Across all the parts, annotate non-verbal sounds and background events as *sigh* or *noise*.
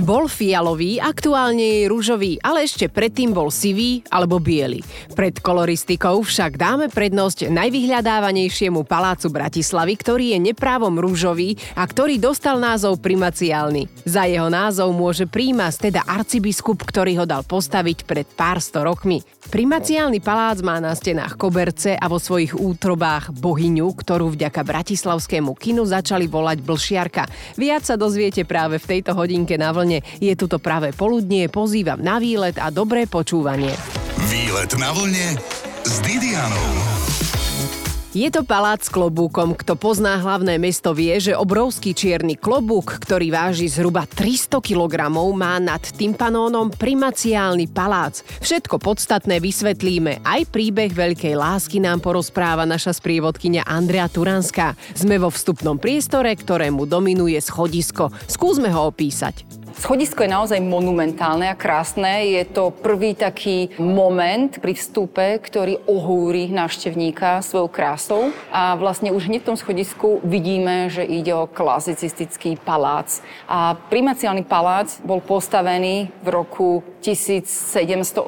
Bol fialový, aktuálne je rúžový, ale ešte predtým bol sivý alebo biely. Pred koloristikou však dáme prednosť najvyhľadávanejšiemu palácu Bratislavy, ktorý je neprávom rúžový a ktorý dostal názov primaciálny. Za jeho názov môže prímas, teda arcibiskup, ktorý ho dal postaviť pred pár sto rokmi. Primaciálny palác má na stenách koberce a vo svojich útrobách bohyňu, ktorú vďaka bratislavskému kinu začali volať Blšiarka. Viac sa dozviete práve v tejto hodinke na vlne vlne. Je tu to práve poludnie, pozývam na výlet a dobré počúvanie. Výlet na vlne s Didianou. Je to palác s klobúkom. Kto pozná hlavné mesto vie, že obrovský čierny klobúk, ktorý váži zhruba 300 kg, má nad tympanónom primaciálny palác. Všetko podstatné vysvetlíme. Aj príbeh veľkej lásky nám porozpráva naša sprievodkynia Andrea Turanská. Sme vo vstupnom priestore, ktorému dominuje schodisko. Skúsme ho opísať. Schodisko je naozaj monumentálne a krásne. Je to prvý taký moment pri vstupe, ktorý ohúri návštevníka svojou krásou. A vlastne už hneď v tom schodisku vidíme, že ide o klasicistický palác. A primaciálny palác bol postavený v roku 1781,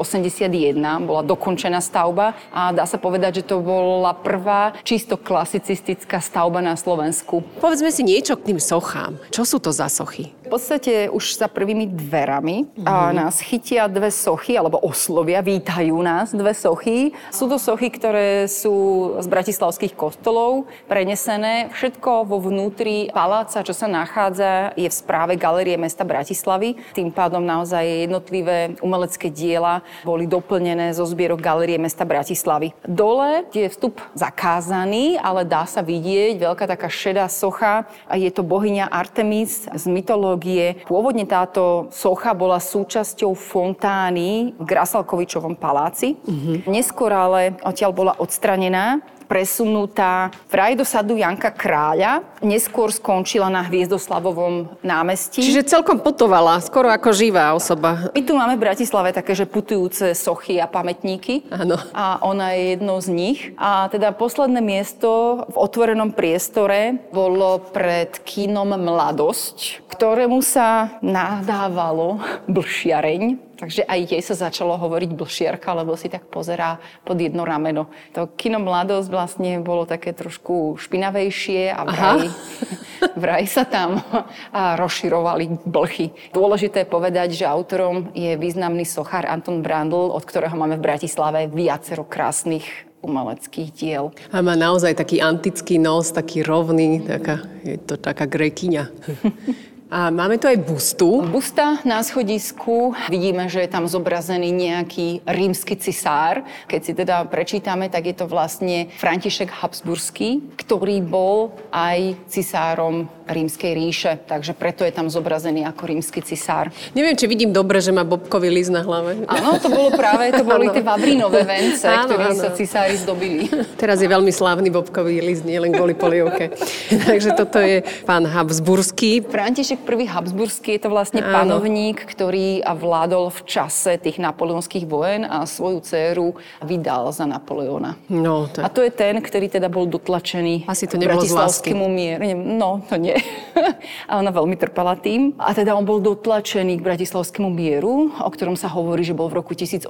bola dokončená stavba a dá sa povedať, že to bola prvá čisto klasicistická stavba na Slovensku. Povedzme si niečo k tým sochám. Čo sú to za sochy? V podstate už za prvými dverami mm-hmm. a mhm. nás chytia dve sochy, alebo oslovia, vítajú nás dve sochy. Sú to sochy, ktoré sú z bratislavských kostolov prenesené. Všetko vo vnútri paláca, čo sa nachádza, je v správe Galerie mesta Bratislavy. Tým pádom naozaj jednotlivé umelecké diela boli doplnené zo zbierok Galerie mesta Bratislavy. Dole je vstup zakázaný, ale dá sa vidieť veľká taká šedá socha. Je to bohyňa Artemis z mytológie. Pôvodne táto socha bola súčasťou fontány v Grasalkovičovom paláci. Mm-hmm. Neskôr ale odtiaľ bola odstranená presunutá vraj do sadu Janka Kráľa. Neskôr skončila na Hviezdoslavovom námestí. Čiže celkom putovala, skoro ako živá osoba. My tu máme v Bratislave také, že putujúce sochy a pamätníky. Áno. A ona je jednou z nich. A teda posledné miesto v otvorenom priestore bolo pred kínom Mladosť, ktorému sa nadávalo blšiareň Takže aj jej sa začalo hovoriť blšierka, lebo si tak pozerá pod jedno rameno. To kino Mladosť vlastne bolo také trošku špinavejšie a vraj, *laughs* vraj sa tam rozširovali blchy. Dôležité povedať, že autorom je významný sochár Anton Brandl, od ktorého máme v Bratislave viacero krásnych umeleckých diel. A má naozaj taký antický nos, taký rovný, taká, je to taká grekyňa. *laughs* A máme tu aj bustu. Busta na schodisku. Vidíme, že je tam zobrazený nejaký rímsky cisár. Keď si teda prečítame, tak je to vlastne František Habsburský, ktorý bol aj cisárom rímskej ríše. Takže preto je tam zobrazený ako rímsky cisár. Neviem, či vidím dobre, že má bobkový list na hlave. Áno, to bolo práve, to boli tie vavrinové vence, áno, ktorými áno. sa cisári zdobili. Teraz je veľmi slávny bobkový list, nie len kvôli polievke. *laughs* Takže toto je pán Habsburský. František prvý Habsburský je to vlastne Áno. panovník, ktorý vládol v čase tých napoleonských vojen a svoju dceru vydal za Napoleona. No, to... A to je ten, ktorý teda bol dotlačený Asi to nebolo bratislavskému mieru. No, to nie. *laughs* a ona veľmi trpela tým. A teda on bol dotlačený k bratislavskému mieru, o ktorom sa hovorí, že bol v roku 1805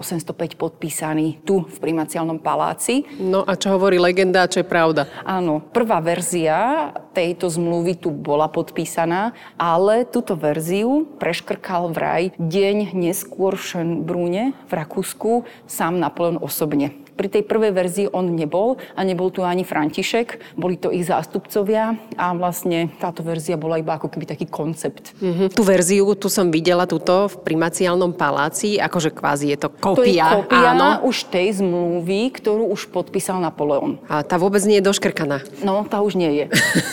podpísaný tu v primaciálnom paláci. No a čo hovorí legenda, čo je pravda? Áno, prvá verzia tejto zmluvy tu bola podpísaná, ale túto verziu preškrkal vraj deň neskôr v Schönbrunne v Rakúsku sám Napoleon osobne. Pri tej prvej verzii on nebol a nebol tu ani František, boli to ich zástupcovia a vlastne táto verzia bola iba ako keby taký koncept. Mm-hmm. Tú verziu tu som videla tuto v primaciálnom paláci, akože kvázi je to kopia. To je kopia áno. už tej zmluvy, ktorú už podpísal Napoleon. A tá vôbec nie je doškrkaná. No, tá už nie je.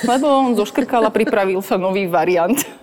Lebo on zoškrkal a pripravil sa nový variant. *laughs*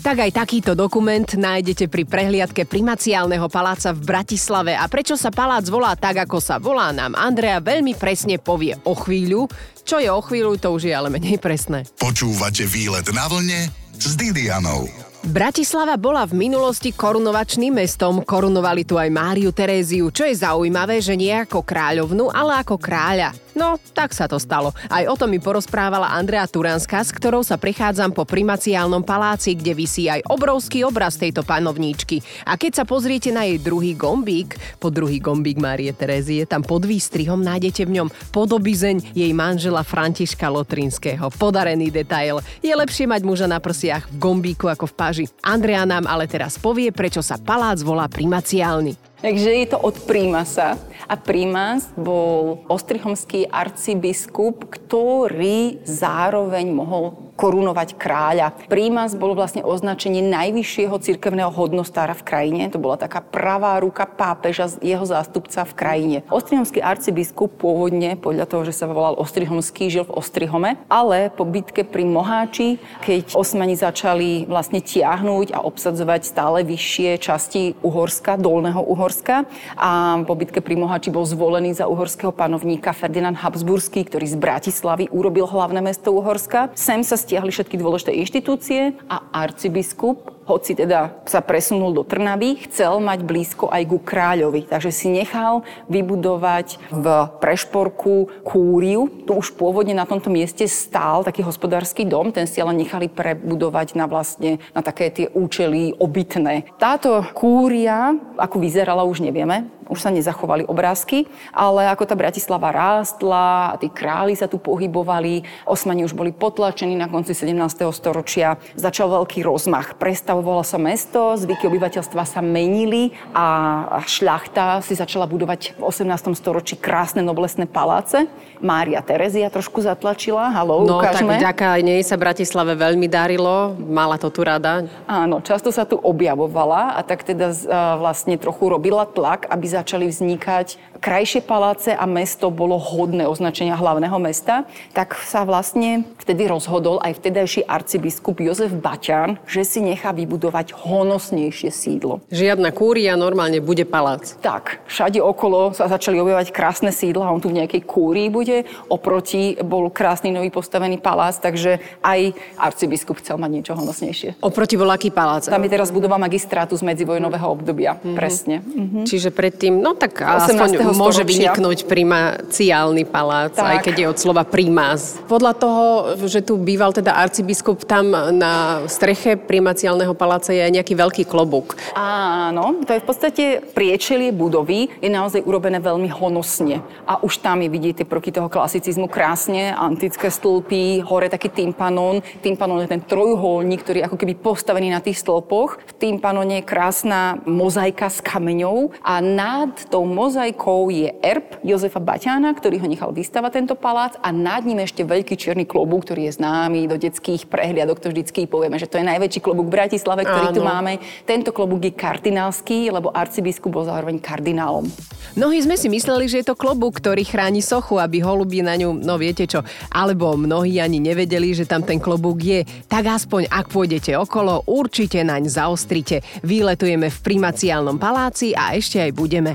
Tak aj takýto dokument nájdete pri prehliadke primaciálneho paláca v Bratislave. A prečo sa palác volá tak, ako sa volá, nám Andrea veľmi presne povie o chvíľu. Čo je o chvíľu, to už je ale menej presné. Počúvate výlet na vlne s Didianou. Bratislava bola v minulosti korunovačným mestom, korunovali tu aj Máriu Teréziu, čo je zaujímavé, že nie ako kráľovnu, ale ako kráľa. No, tak sa to stalo. Aj o tom mi porozprávala Andrea Turanska, s ktorou sa prechádzam po primaciálnom paláci, kde visí aj obrovský obraz tejto panovníčky. A keď sa pozriete na jej druhý gombík, po druhý gombík Márie Terézie, tam pod výstrihom nájdete v ňom podobizeň jej manžela Františka Lotrinského. Podarený detail. Je lepšie mať muža na prsiach v gombíku ako v páži. Andrea nám ale teraz povie, prečo sa palác volá primaciálny. Takže je to od prímasa. A prímas bol ostrihomský arcibiskup, ktorý zároveň mohol korunovať kráľa. Prímas bol vlastne označenie najvyššieho cirkevného hodnostára v krajine. To bola taká pravá ruka pápeža, jeho zástupca v krajine. Ostrihomský arcibiskup pôvodne, podľa toho, že sa volal Ostrihomský, žil v Ostrihome, ale po bitke pri Moháči, keď Osmani začali vlastne tiahnuť a obsadzovať stále vyššie časti Uhorska, dolného Uhorska a po bitke pri Moháči bol zvolený za uhorského panovníka Ferdinand Habsburský, ktorý z Bratislavy urobil hlavné mesto Uhorska. Sem sa stiahli všetky dôležité inštitúcie a arcibiskup hoci teda sa presunul do Trnavy, chcel mať blízko aj ku kráľovi. Takže si nechal vybudovať v Prešporku kúriu. Tu už pôvodne na tomto mieste stál taký hospodársky dom, ten si ale nechali prebudovať na vlastne na také tie účely obytné. Táto kúria, ako vyzerala, už nevieme už sa nezachovali obrázky, ale ako tá Bratislava rástla, tí králi sa tu pohybovali, osmani už boli potlačení na konci 17. storočia, začal veľký rozmach, prestavovalo sa mesto, zvyky obyvateľstva sa menili a šľachta si začala budovať v 18. storočí krásne noblesné paláce. Mária Terezia trošku zatlačila, halo, no, ukážme. tak vďaka nej sa Bratislave veľmi darilo, mala to tu rada. Áno, často sa tu objavovala a tak teda vlastne trochu robila tlak, aby za začali vznikať krajšie paláce a mesto bolo hodné označenia hlavného mesta, tak sa vlastne vtedy rozhodol aj vtedajší arcibiskup Jozef Baťan, že si nechá vybudovať honosnejšie sídlo. Žiadna kúria, normálne bude palác. Tak, všade okolo sa začali objavovať krásne sídla, on tu v nejakej kúrii bude, oproti bol krásny nový postavený palác, takže aj arcibiskup chcel mať niečo honosnejšie. Oproti bol aký palác? Tam je teraz budova magistrátu z medzivojnového obdobia, mm-hmm. presne. Mm-hmm. Čiže predtým no tak aspoň môže vyniknúť primaciálny palác, tak. aj keď je od slova primás. Podľa toho, že tu býval teda arcibiskup, tam na streche primaciálneho paláca je nejaký veľký klobúk. Áno, to je v podstate priečelie budovy, je naozaj urobené veľmi honosne. A už tam je vidíte prvky toho klasicizmu krásne, antické stĺpy, hore taký tympanón. Tympanón je ten trojuholník, ktorý je ako keby postavený na tých stĺpoch. V tympanóne je krásna mozaika s kameňou a na nad tou mozaikou je erb Jozefa Baťána, ktorý ho nechal vystavať tento palác a nad ním ešte veľký čierny klobúk, ktorý je známy do detských prehliadok, to vždycky povieme, že to je najväčší klobúk v Bratislave, ktorý Áno. tu máme. Tento klobúk je kardinálsky, lebo arcibiskup bol zároveň kardinálom. Mnohí sme si mysleli, že je to klobúk, ktorý chráni sochu, aby holuby na ňu, no viete čo, alebo mnohí ani nevedeli, že tam ten klobúk je. Tak aspoň, ak pôjdete okolo, určite naň zaostrite. Výletujeme v primaciálnom paláci a ešte aj budeme.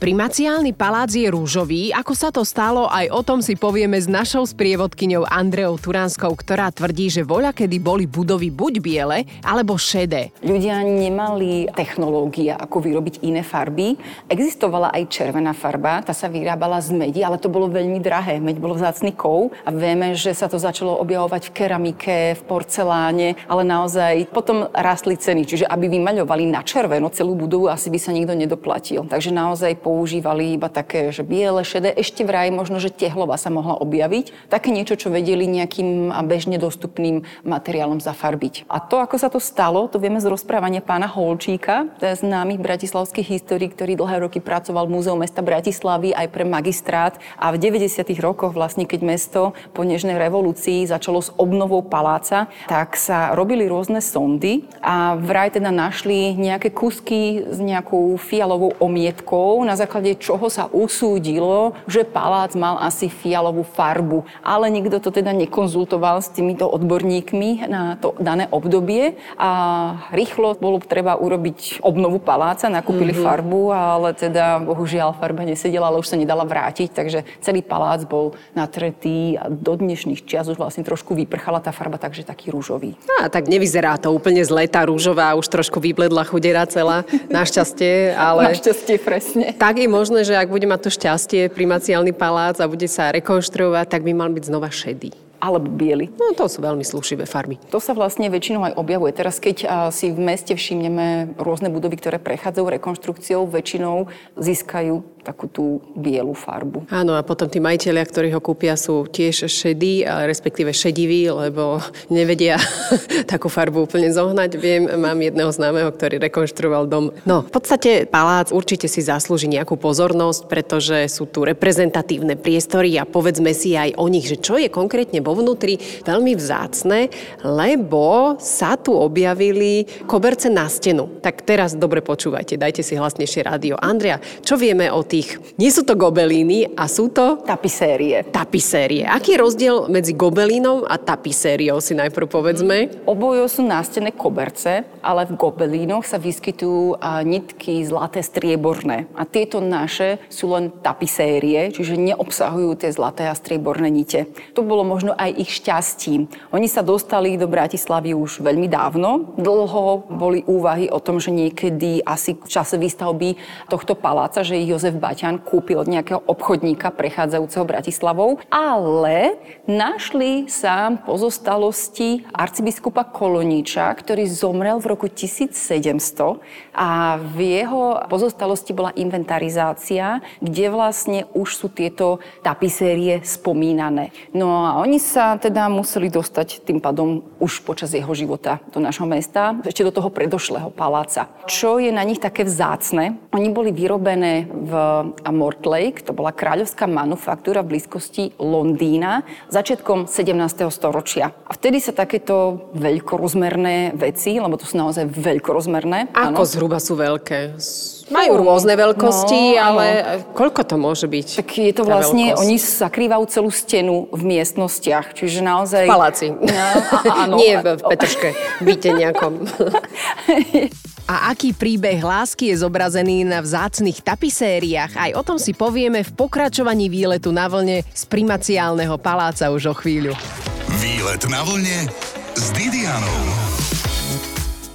Primaciálny palác je rúžový, ako sa to stalo, aj o tom si povieme s našou sprievodkyňou Andreou Turanskou, ktorá tvrdí, že voľa kedy boli budovy buď biele, alebo šedé. Ľudia nemali technológia, ako vyrobiť iné farby. Existovala aj červená farba, tá sa vyrábala z medi, ale to bolo veľmi drahé. Meď bolo vzácný kov a vieme, že sa to začalo objavovať v keramike, v porceláne, ale naozaj potom rastli ceny. Čiže aby vymaľovali na červeno celú budovu, asi by sa nikto nedoplatil. Takže naozaj používali iba také, že biele, šedé. Ešte vraj možno, že tehlova sa mohla objaviť. Také niečo, čo vedeli nejakým bežne dostupným materiálom zafarbiť. A to, ako sa to stalo, to vieme z rozprávania pána Holčíka, to je známy bratislavský historik, ktorý dlhé roky pracoval v Múzeu mesta Bratislavy aj pre magistrát. A v 90. rokoch vlastne, keď mesto po Nežnej revolúcii začalo s obnovou paláca, tak sa robili rôzne sondy a vraj teda našli nejaké kusky s nejakou fialovou omietkou, na základe čoho sa usúdilo, že palác mal asi fialovú farbu. Ale nikto to teda nekonzultoval s týmito odborníkmi na to dané obdobie a rýchlo bolo treba urobiť obnovu paláca, nakúpili mm-hmm. farbu, ale teda bohužiaľ farba nesedela, ale už sa nedala vrátiť, takže celý palác bol natretý a do dnešných čias už vlastne trošku vyprchala tá farba, takže taký rúžový. A tak nevyzerá to úplne zle, tá rúžová už trošku vybledla chudera celá, *laughs* našťastie, ale... Našťastie, presne. Tak je možné, že ak bude mať to šťastie, primaciálny palác a bude sa rekonštruovať, tak by mal byť znova šedý alebo biely. No to sú veľmi slušivé farby. To sa vlastne väčšinou aj objavuje. Teraz keď si v meste všimneme rôzne budovy, ktoré prechádzajú rekonštrukciou, väčšinou získajú takú tú bielu farbu. Áno, a potom tí majiteľia, ktorí ho kúpia, sú tiež šedí, respektíve šediví, lebo nevedia *laughs* takú farbu úplne zohnať. Viem, mám jedného známeho, ktorý rekonštruoval dom. No, v podstate palác určite si zaslúži nejakú pozornosť, pretože sú tu reprezentatívne priestory a povedzme si aj o nich, že čo je konkrétne vo vnútri veľmi vzácne, lebo sa tu objavili koberce na stenu. Tak teraz dobre počúvajte, dajte si hlasnejšie rádio. Andrea, čo vieme o tých... Nie sú to gobelíny a sú to... Tapisérie. Tapisérie. Aký je rozdiel medzi gobelínom a tapisériou si najprv povedzme? Obojo sú nástené koberce, ale v gobelínoch sa vyskytujú nitky zlaté strieborné. A tieto naše sú len tapisérie, čiže neobsahujú tie zlaté a strieborné nite. To bolo možno aj ich šťastím. Oni sa dostali do Bratislavy už veľmi dávno. Dlho boli úvahy o tom, že niekedy asi v čase výstavby tohto paláca, že ich Jozef Baťan kúpil od nejakého obchodníka prechádzajúceho Bratislavou, ale našli sa pozostalosti arcibiskupa Koloníča, ktorý zomrel v roku 1700 a v jeho pozostalosti bola inventarizácia, kde vlastne už sú tieto tapisérie spomínané. No a oni sa teda museli dostať tým pádom už počas jeho života do našho mesta, ešte do toho predošlého paláca. Čo je na nich také vzácne, oni boli vyrobené v Mortlake, to bola kráľovská manufaktúra v blízkosti Londýna, začiatkom 17. storočia. A vtedy sa takéto veľkorozmerné veci, lebo to sú naozaj veľkorozmerné. Ako áno. zhruba sú veľké? Majú rôzne veľkosti, no, ale áno. koľko to môže byť? Tak je to vlastne, veľkosť? oni zakrývajú celú stenu v miestnostiach, čiže naozaj... V paláci. No, áno. Nie v Petrške, byte nejakom. *laughs* A aký príbeh lásky je zobrazený na vzácnych tapisériách, aj o tom si povieme v pokračovaní výletu na vlne z primaciálneho paláca už o chvíľu. Výlet na vlne s Didianou.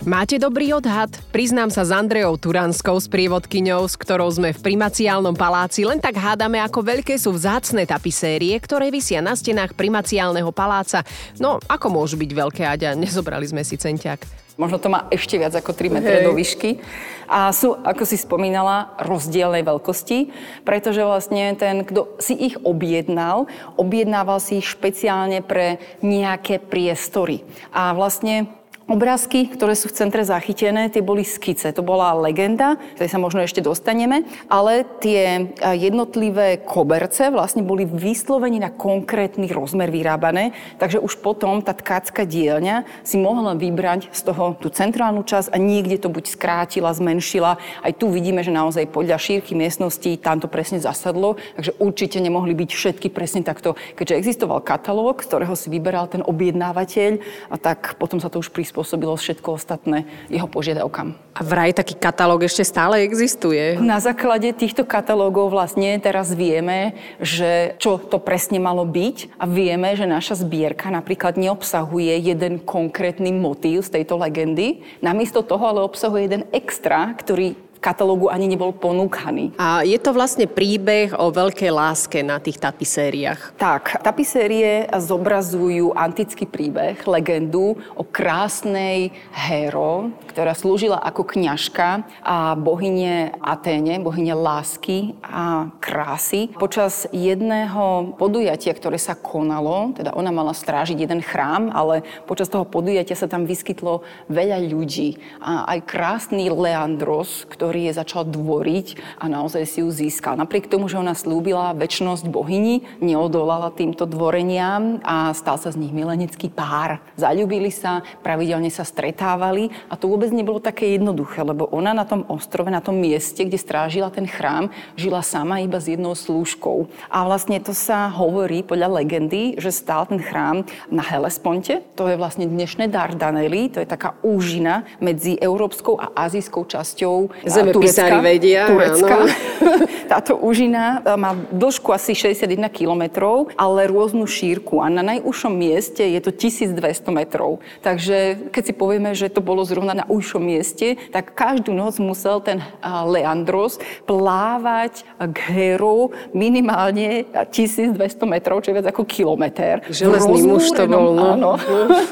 Máte dobrý odhad? Priznám sa s Andreou Turanskou, s prievodkyňou, s ktorou sme v primaciálnom paláci, len tak hádame, ako veľké sú vzácne tapisérie, ktoré vysia na stenách primaciálneho paláca. No, ako môžu byť veľké, Aďa? Nezobrali sme si centiak. Možno to má ešte viac ako 3 metre do výšky. A sú, ako si spomínala, rozdielnej veľkosti, pretože vlastne ten, kto si ich objednal, objednával si ich špeciálne pre nejaké priestory. A vlastne Obrázky, ktoré sú v centre zachytené, tie boli skice. To bola legenda, ktorej sa možno ešte dostaneme, ale tie jednotlivé koberce vlastne boli vyslovene na konkrétny rozmer vyrábané, takže už potom tá tkácka dielňa si mohla vybrať z toho tú centrálnu časť a niekde to buď skrátila, zmenšila. Aj tu vidíme, že naozaj podľa šírky miestnosti tam to presne zasadlo, takže určite nemohli byť všetky presne takto. Keďže existoval katalóg, ktorého si vyberal ten objednávateľ, a tak potom sa to už prispôsobilo prispôsobilo všetko ostatné jeho požiadavkám. A vraj taký katalóg ešte stále existuje? Na základe týchto katalógov vlastne teraz vieme, že čo to presne malo byť a vieme, že naša zbierka napríklad neobsahuje jeden konkrétny motív z tejto legendy. Namiesto toho ale obsahuje jeden extra, ktorý katalógu ani nebol ponúkaný. A je to vlastne príbeh o veľkej láske na tých tapisériách. Tak, tapisérie zobrazujú antický príbeh, legendu o krásnej Héro, ktorá slúžila ako kňažka a bohyne Aténe, bohyne lásky a krásy. Počas jedného podujatia, ktoré sa konalo, teda ona mala strážiť jeden chrám, ale počas toho podujatia sa tam vyskytlo veľa ľudí. A aj krásny Leandros, ktorý Viktórie začal dvoriť a naozaj si ju získal. Napriek tomu, že ona slúbila väčnosť bohyni, neodolala týmto dvoreniam a stal sa z nich milenecký pár. Zaľubili sa, pravidelne sa stretávali a to vôbec nebolo také jednoduché, lebo ona na tom ostrove, na tom mieste, kde strážila ten chrám, žila sama iba s jednou slúžkou. A vlastne to sa hovorí podľa legendy, že stál ten chrám na Helesponte, to je vlastne dnešné Dardanely, to je taká úžina medzi európskou a azijskou časťou Turecka. vedia. Turecka. *laughs* Táto úžina e, má dĺžku asi 61 kilometrov, ale rôznu šírku a na najúžšom mieste je to 1200 metrov. Takže keď si povieme, že to bolo zrovna na úžšom mieste, tak každú noc musel ten e, Leandros plávať k Heru minimálne 1200 metrov, čo je viac ako kilometr. Železný muž to bol, no. Áno,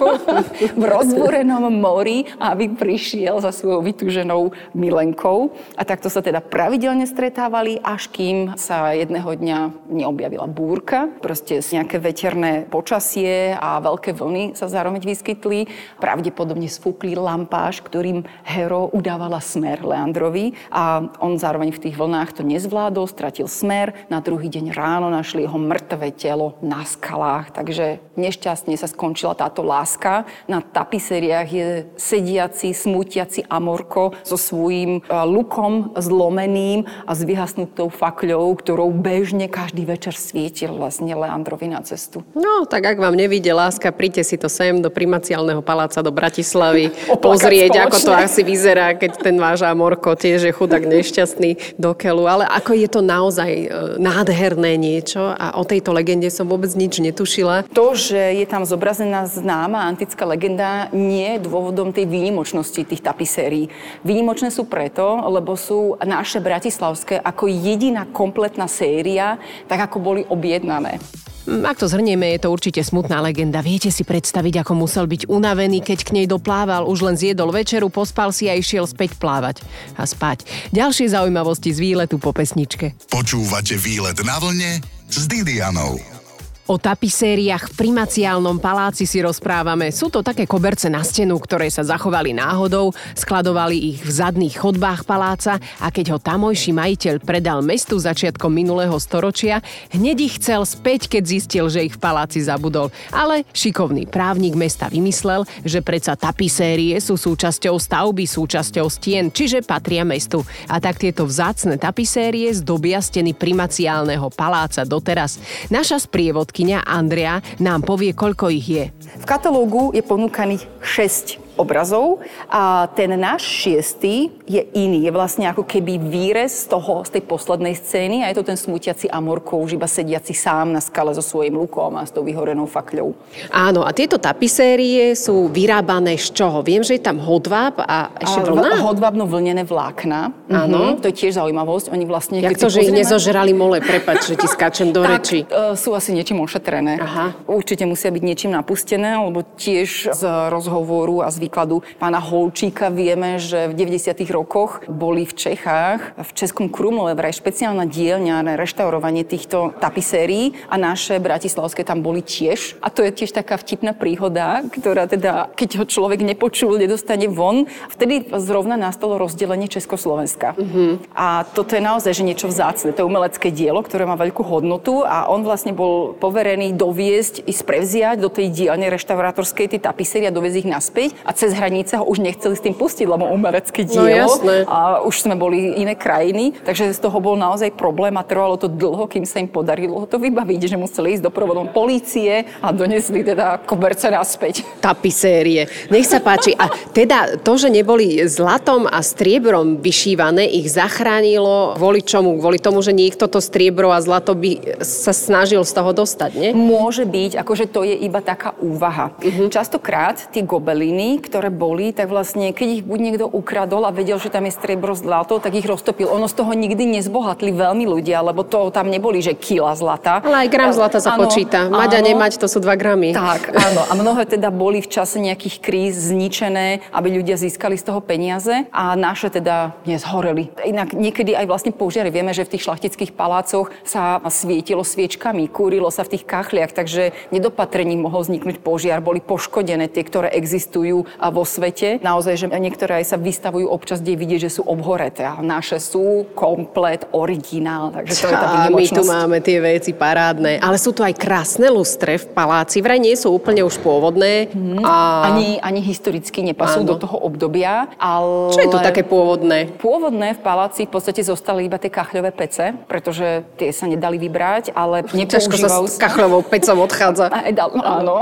*laughs* v rozbúrenom mori, aby prišiel za svojou vytúženou milenkou. A takto sa teda pravidelne stretávali, až kým sa jedného dňa neobjavila búrka. Proste nejaké veterné počasie a veľké vlny sa zároveň vyskytli. Pravdepodobne sfúkli lampáš, ktorým Hero udávala smer Leandrovi a on zároveň v tých vlnách to nezvládol, stratil smer. Na druhý deň ráno našli jeho mŕtve telo na skalách, takže nešťastne sa skončila táto láska. Na tapiseriách je sediaci, smutiaci Amorko so svojím lukom zlomeným a s vyhasnutou fakľou, ktorou bežne každý večer svietil vlastne Leandrovi na cestu. No, tak ak vám nevíde láska, príďte si to sem do primaciálneho paláca do Bratislavy *laughs* pozrieť, ako to asi vyzerá, keď ten váš Amorko tiež je chudák nešťastný do keľu. Ale ako je to naozaj e, nádherné niečo a o tejto legende som vôbec nič netušila. To, že je tam zobrazená známa antická legenda, nie je dôvodom tej výnimočnosti tých tapisérií. Výnimočné sú preto, lebo sú naše bratislavské ako jediná kompletná séria, tak ako boli objednané. Hm, ak to zhrnieme, je to určite smutná legenda. Viete si predstaviť, ako musel byť unavený, keď k nej doplával, už len zjedol večeru, pospal si a išiel späť plávať a spať. Ďalšie zaujímavosti z výletu po pesničke. Počúvate výlet na vlne s Didianou. O tapisériách v primaciálnom paláci si rozprávame. Sú to také koberce na stenu, ktoré sa zachovali náhodou, skladovali ich v zadných chodbách paláca a keď ho tamojší majiteľ predal mestu začiatkom minulého storočia, hneď ich chcel späť, keď zistil, že ich v paláci zabudol. Ale šikovný právnik mesta vymyslel, že predsa tapisérie sú súčasťou stavby, súčasťou stien, čiže patria mestu. A tak tieto vzácne tapisérie zdobia steny primaciálneho paláca doteraz. Naša sprievod sprievodkynia Andrea nám povie, koľko ich je. V katalógu je ponúkaných 6 obrazov a ten náš šiestý je iný. Je vlastne ako keby výrez z toho, z tej poslednej scény a je to ten smutiaci Amorko, už iba sediaci sám na skale so svojím lukom a s tou vyhorenou fakľou. Áno, a tieto tapisérie sú vyrábané z čoho? Viem, že je tam hodváb a ešte vlna? Hodvábno vlnené vlákna. Áno. Mhm, to je tiež zaujímavosť. Oni vlastne... Jak to, že ich nezožrali mole? Prepač, že ti skáčem do *laughs* tak, reči. Uh, sú asi niečím ošetrené. Aha. Určite musia byť niečím napustené, lebo tiež z rozhovoru a z výkladu pána Holčíka vieme, že v 90. rokoch boli v Čechách, v Českom Krumlove vraj špeciálna dielňa na reštaurovanie týchto tapisérií a naše bratislavské tam boli tiež. A to je tiež taká vtipná príhoda, ktorá teda, keď ho človek nepočul, nedostane von. Vtedy zrovna nastalo rozdelenie Československa. Uh-huh. A toto je naozaj že niečo vzácne. To je umelecké dielo, ktoré má veľkú hodnotu a on vlastne bol poverený doviesť i sprevziať do tej dielne reštaurátorskej tie tapisérie a doviezť ich naspäť. A cez hranice ho už nechceli s tým pustiť, lebo umelecké no, dielo. No, jasné. A už sme boli iné krajiny, takže z toho bol naozaj problém a trvalo to dlho, kým sa im podarilo to vybaviť, že museli ísť doprovodom polície a donesli teda koberce naspäť. Tapisérie. Nech sa páči. A teda to, že neboli zlatom a striebrom vyšívané, ich zachránilo kvôli čomu? Kvôli tomu, že niekto to striebro a zlato by sa snažil z toho dostať, nie? Môže byť, akože to je iba taká úvaha. Uh-huh. Častokrát tie gobeliny, ktoré boli, tak vlastne, keď ich buď niekto ukradol a vedel, že tam je striebro zlato, tak ich roztopil. Ono z toho nikdy nezbohatli veľmi ľudia, lebo to tam neboli, že kila zlata. Ale aj gram zlata sa áno, počíta. Mať áno, a nemať, to sú 2 gramy. Tak, áno. A mnohé teda boli v čase nejakých kríz zničené, aby ľudia získali z toho peniaze a naše teda nezhoreli. Inak niekedy aj vlastne požiary. Vieme, že v tých šlachtických palácoch sa svietilo sviečkami, kúrilo sa v tých kachliach, takže nedopatrením mohol vzniknúť požiar. Boli poškodené tie, ktoré existujú vo svete. Naozaj, že niektoré aj sa vystavujú občas, kde vidieť, že sú obhoreté. A naše sú komplet originál. Takže to je tá my tu máme tie veci parádne. Ale sú tu aj krásne lustre v paláci. Vraj nie sú úplne už pôvodné. Hmm. A... Ani, ani historicky nepasú do toho obdobia. Ale... Čo je to také pôvodné? Pôvodné v paláci v podstate zostali iba tie kachľové pece, pretože tie sa nedali vybrať, ale nepoužívajú sa... s kachľovou pecom odchádza. A, no, áno.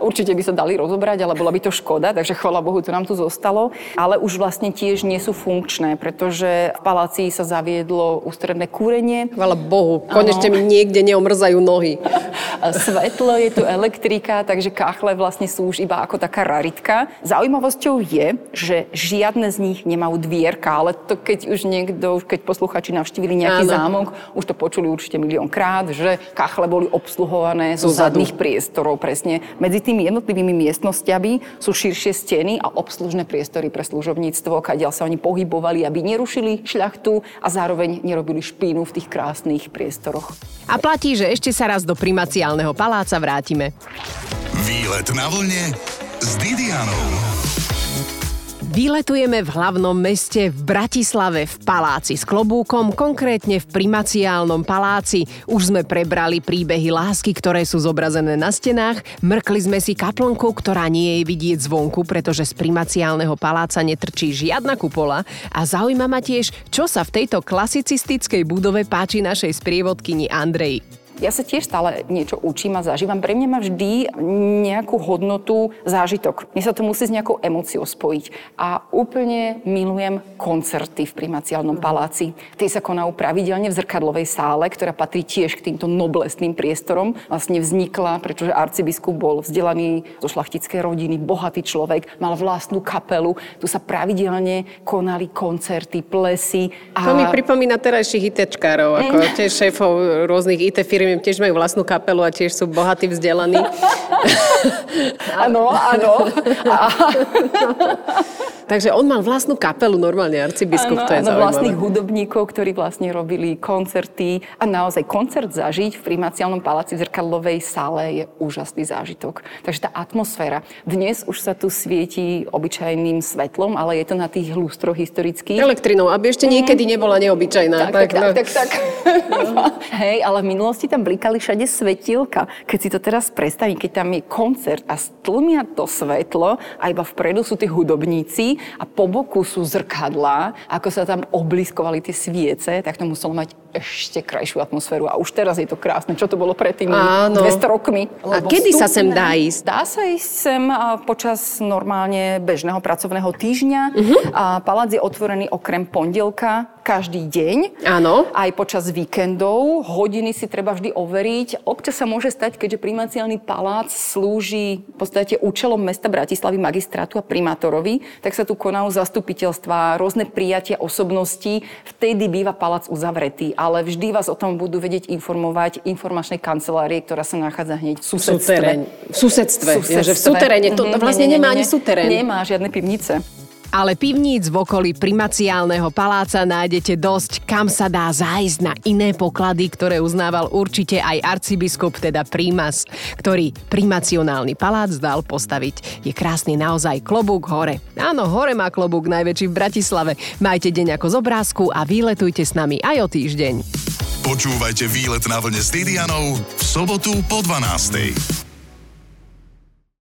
Určite by sa dali rozobrať, ale bola by to škoda, takže chvala Bohu, to nám tu zostalo. Ale už vlastne tiež nie sú funkčné, pretože v paláci sa zaviedlo ústredné kúrenie. Chvala Bohu, konečne mi niekde neomrzajú nohy. Svetlo, je tu elektrika, takže kachle vlastne sú už iba ako taká raritka. Zaujímavosťou je, že žiadne z nich nemajú dvierka, ale to keď už niekto, keď posluchači navštívili nejaký Áno. zámok, už to počuli určite miliónkrát, že kachle boli obsluhované zo zadných priestorov presne. Medzi tými jednotlivými miestnostiami sú širšie steny a obslužné priestory pre služobníctvo, kadiaľ sa oni pohybovali, aby nerušili šľachtu a zároveň nerobili špínu v tých krásnych priestoroch. A platí, že ešte sa raz do primaciálneho paláca vrátime. Výlet na vlne s Didianou. Výletujeme v hlavnom meste v Bratislave v paláci s klobúkom, konkrétne v primaciálnom paláci. Už sme prebrali príbehy lásky, ktoré sú zobrazené na stenách, mrkli sme si kaplnku, ktorá nie je vidieť zvonku, pretože z primaciálneho paláca netrčí žiadna kupola a zaujíma ma tiež, čo sa v tejto klasicistickej budove páči našej sprievodkyni Andrej. Ja sa tiež stále niečo učím a zažívam. Pre mňa má vždy nejakú hodnotu zážitok. Mne sa to musí s nejakou emóciou spojiť. A úplne milujem koncerty v primaciálnom paláci. Tie sa konajú pravidelne v zrkadlovej sále, ktorá patrí tiež k týmto noblesným priestorom. Vlastne vznikla, pretože arcibiskup bol vzdelaný zo šlachtickej rodiny, bohatý človek, mal vlastnú kapelu. Tu sa pravidelne konali koncerty, plesy. A... To mi pripomína terajších ITčkárov, ako *laughs* tiež šéfov rôznych IT firm ktorými tiež majú vlastnú kapelu a tiež sú bohatí, vzdelaní. *laughs* Áno, áno. *laughs* Takže on mal vlastnú kapelu, normálne arcibiskup, ano, to je ano, vlastných hudobníkov, ktorí vlastne robili koncerty a naozaj koncert zažiť v primaciálnom paláci v zrkadlovej sále je úžasný zážitok. Takže tá atmosféra. Dnes už sa tu svieti obyčajným svetlom, ale je to na tých lústroch historických. Elektrinou, aby ešte niekedy nebola neobyčajná. Tak, tak, tak. No. tak, tak, No. *laughs* Hej, ale v minulosti tam blikali všade svetielka. Keď si to teraz predstavím, keď tam je koncert a stlmia to svetlo a iba vpredu sú tí hudobníci, a po boku sú zrkadlá, ako sa tam obliskovali tie sviece, tak to muselo mať ešte krajšiu atmosféru. A už teraz je to krásne. Čo to bolo pred tými Áno. 200 rokmi? A kedy vstupné, sa sem dá ísť? Dá sa ísť sem počas normálne bežného pracovného týždňa. Uh-huh. A palác je otvorený okrem pondelka každý deň. Áno. Aj počas víkendov. Hodiny si treba vždy overiť. Občas sa môže stať, keďže primaciálny palác slúži v podstate účelom mesta Bratislavy, magistrátu a primátorovi, tak sa tu konajú zastupiteľstva, rôzne prijatia osobností. Vtedy býva palác uzavretý, ale vždy vás o tom budú vedieť informovať informačnej kancelárie, ktorá sa nachádza hneď v susedstve. V susedstve. V susedstve. Ja, že v suteréne. To, to vlastne nie, nie, nemá ani suterén. Nemá žiadne pivnice. Ale pivníc v okolí primaciálneho paláca nájdete dosť, kam sa dá zájsť na iné poklady, ktoré uznával určite aj arcibiskup, teda Prímas, ktorý primacionálny palác dal postaviť. Je krásny naozaj klobúk hore. Áno, hore má klobúk najväčší v Bratislave. Majte deň ako z obrázku a výletujte s nami aj o týždeň. Počúvajte výlet na vlne s Didianou v sobotu po 12.